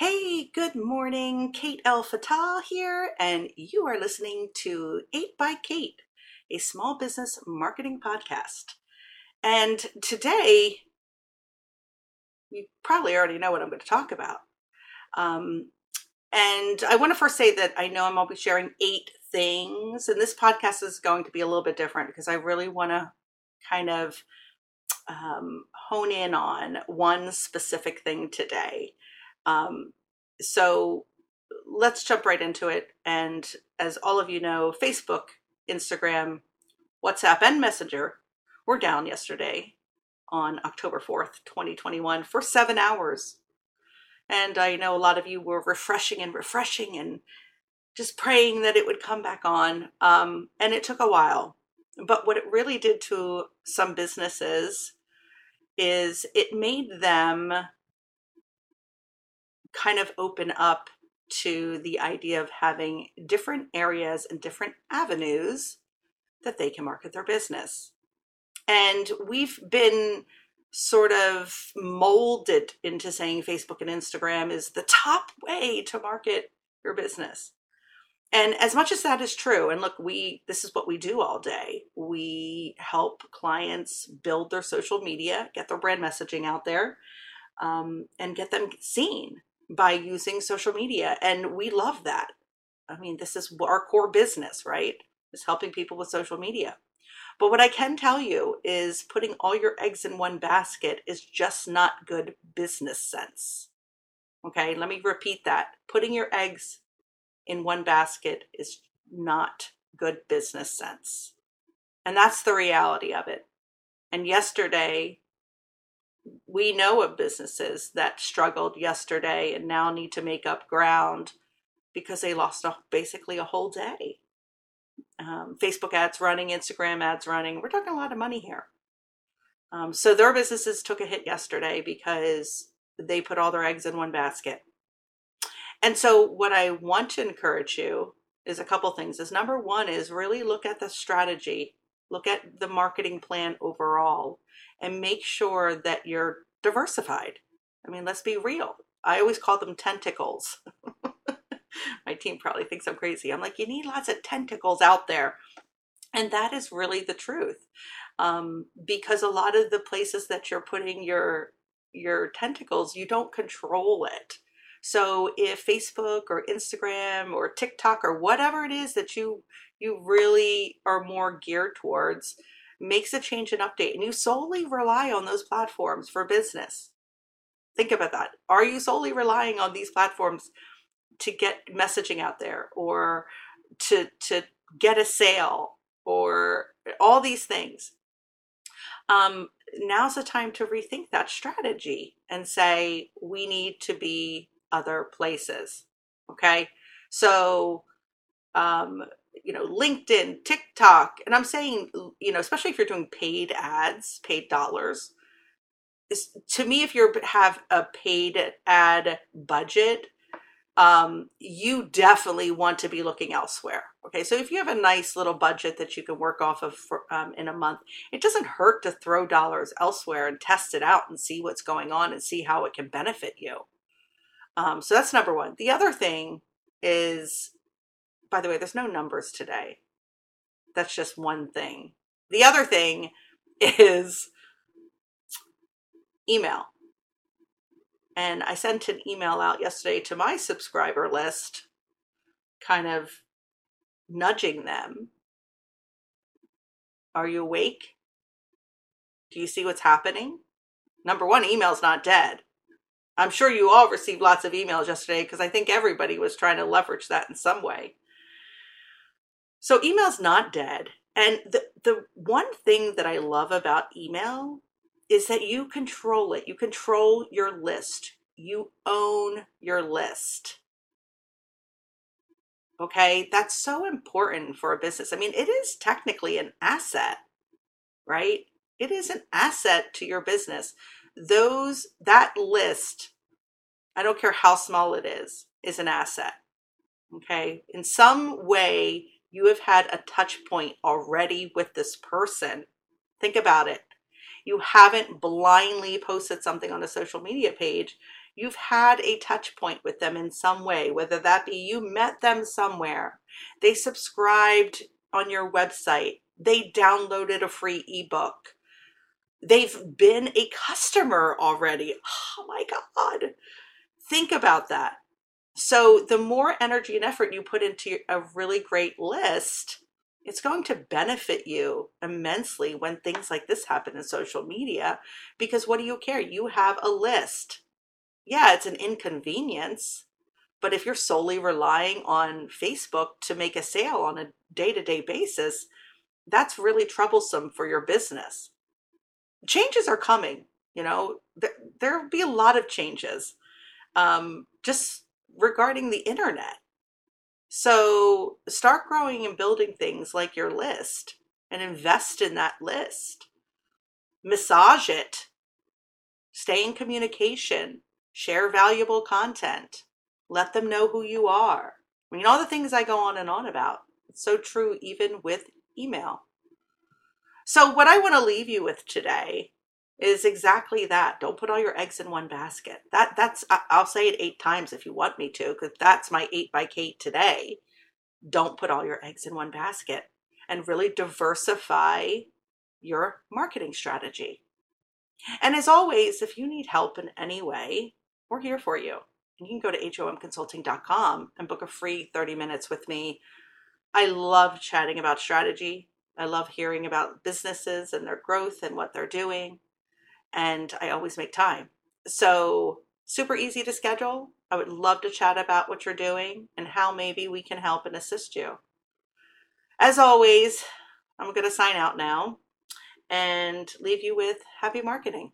Hey, good morning. Kate El Fatah here, and you are listening to 8 by Kate, a small business marketing podcast. And today, you probably already know what I'm going to talk about. Um, and I want to first say that I know I'm always sharing eight things, and this podcast is going to be a little bit different because I really want to kind of um, hone in on one specific thing today. Um, so let's jump right into it. And as all of you know, Facebook, Instagram, WhatsApp, and Messenger were down yesterday on October 4th, 2021, for seven hours. And I know a lot of you were refreshing and refreshing and just praying that it would come back on. Um, and it took a while. But what it really did to some businesses is it made them kind of open up to the idea of having different areas and different avenues that they can market their business. And we've been sort of molded into saying Facebook and Instagram is the top way to market your business. And as much as that is true, and look, we this is what we do all day. We help clients build their social media, get their brand messaging out there, um, and get them seen by using social media. And we love that. I mean, this is our core business, right? Is helping people with social media. But what I can tell you is putting all your eggs in one basket is just not good business sense. Okay, let me repeat that. Putting your eggs in one basket is not good business sense. And that's the reality of it. And yesterday, we know of businesses that struggled yesterday and now need to make up ground because they lost a, basically a whole day. Um, Facebook ads running, Instagram ads running. We're talking a lot of money here. Um, so their businesses took a hit yesterday because they put all their eggs in one basket. And so what I want to encourage you is a couple things. Is number one is really look at the strategy, look at the marketing plan overall, and make sure that you're diversified. I mean, let's be real. I always call them tentacles. My team probably thinks I'm crazy. I'm like, you need lots of tentacles out there. And that is really the truth. Um, because a lot of the places that you're putting your your tentacles, you don't control it. So if Facebook or Instagram or TikTok or whatever it is that you you really are more geared towards, makes a change and update, and you solely rely on those platforms for business. Think about that. Are you solely relying on these platforms to get messaging out there or to to get a sale or all these things? Um, now's the time to rethink that strategy and say we need to be other places. Okay, so um, you know, LinkedIn, TikTok, and I'm saying, you know, especially if you're doing paid ads, paid dollars, is to me, if you have a paid ad budget, um, you definitely want to be looking elsewhere. Okay, so if you have a nice little budget that you can work off of for, um, in a month, it doesn't hurt to throw dollars elsewhere and test it out and see what's going on and see how it can benefit you. Um, so that's number one. The other thing is by the way, there's no numbers today. That's just one thing. The other thing is email. And I sent an email out yesterday to my subscriber list, kind of nudging them. Are you awake? Do you see what's happening? Number one, email's not dead. I'm sure you all received lots of emails yesterday because I think everybody was trying to leverage that in some way. So email's not dead. And the, the one thing that I love about email is that you control it. You control your list. You own your list. Okay, that's so important for a business. I mean, it is technically an asset, right? It is an asset to your business. Those that list, I don't care how small it is, is an asset. Okay, in some way, you have had a touch point already with this person. Think about it. You haven't blindly posted something on a social media page. You've had a touch point with them in some way, whether that be you met them somewhere, they subscribed on your website, they downloaded a free ebook, they've been a customer already. Oh my God. Think about that. So, the more energy and effort you put into a really great list, it's going to benefit you immensely when things like this happen in social media because what do you care? You have a list. Yeah, it's an inconvenience, but if you're solely relying on Facebook to make a sale on a day to day basis, that's really troublesome for your business. Changes are coming, you know, there will be a lot of changes um, just regarding the internet. So start growing and building things like your list and invest in that list. Massage it. Stay in communication. Share valuable content. Let them know who you are. I mean, all the things I go on and on about. It's so true even with email. So, what I want to leave you with today is exactly that. Don't put all your eggs in one basket. That that's I'll say it eight times if you want me to, because that's my eight by Kate today. Don't put all your eggs in one basket and really diversify your marketing strategy. And as always, if you need help in any way, we're here for you. And you can go to homconsulting.com and book a free 30 minutes with me. I love chatting about strategy. I love hearing about businesses and their growth and what they're doing and I always make time. So, super easy to schedule. I would love to chat about what you're doing and how maybe we can help and assist you. As always, I'm going to sign out now and leave you with happy marketing.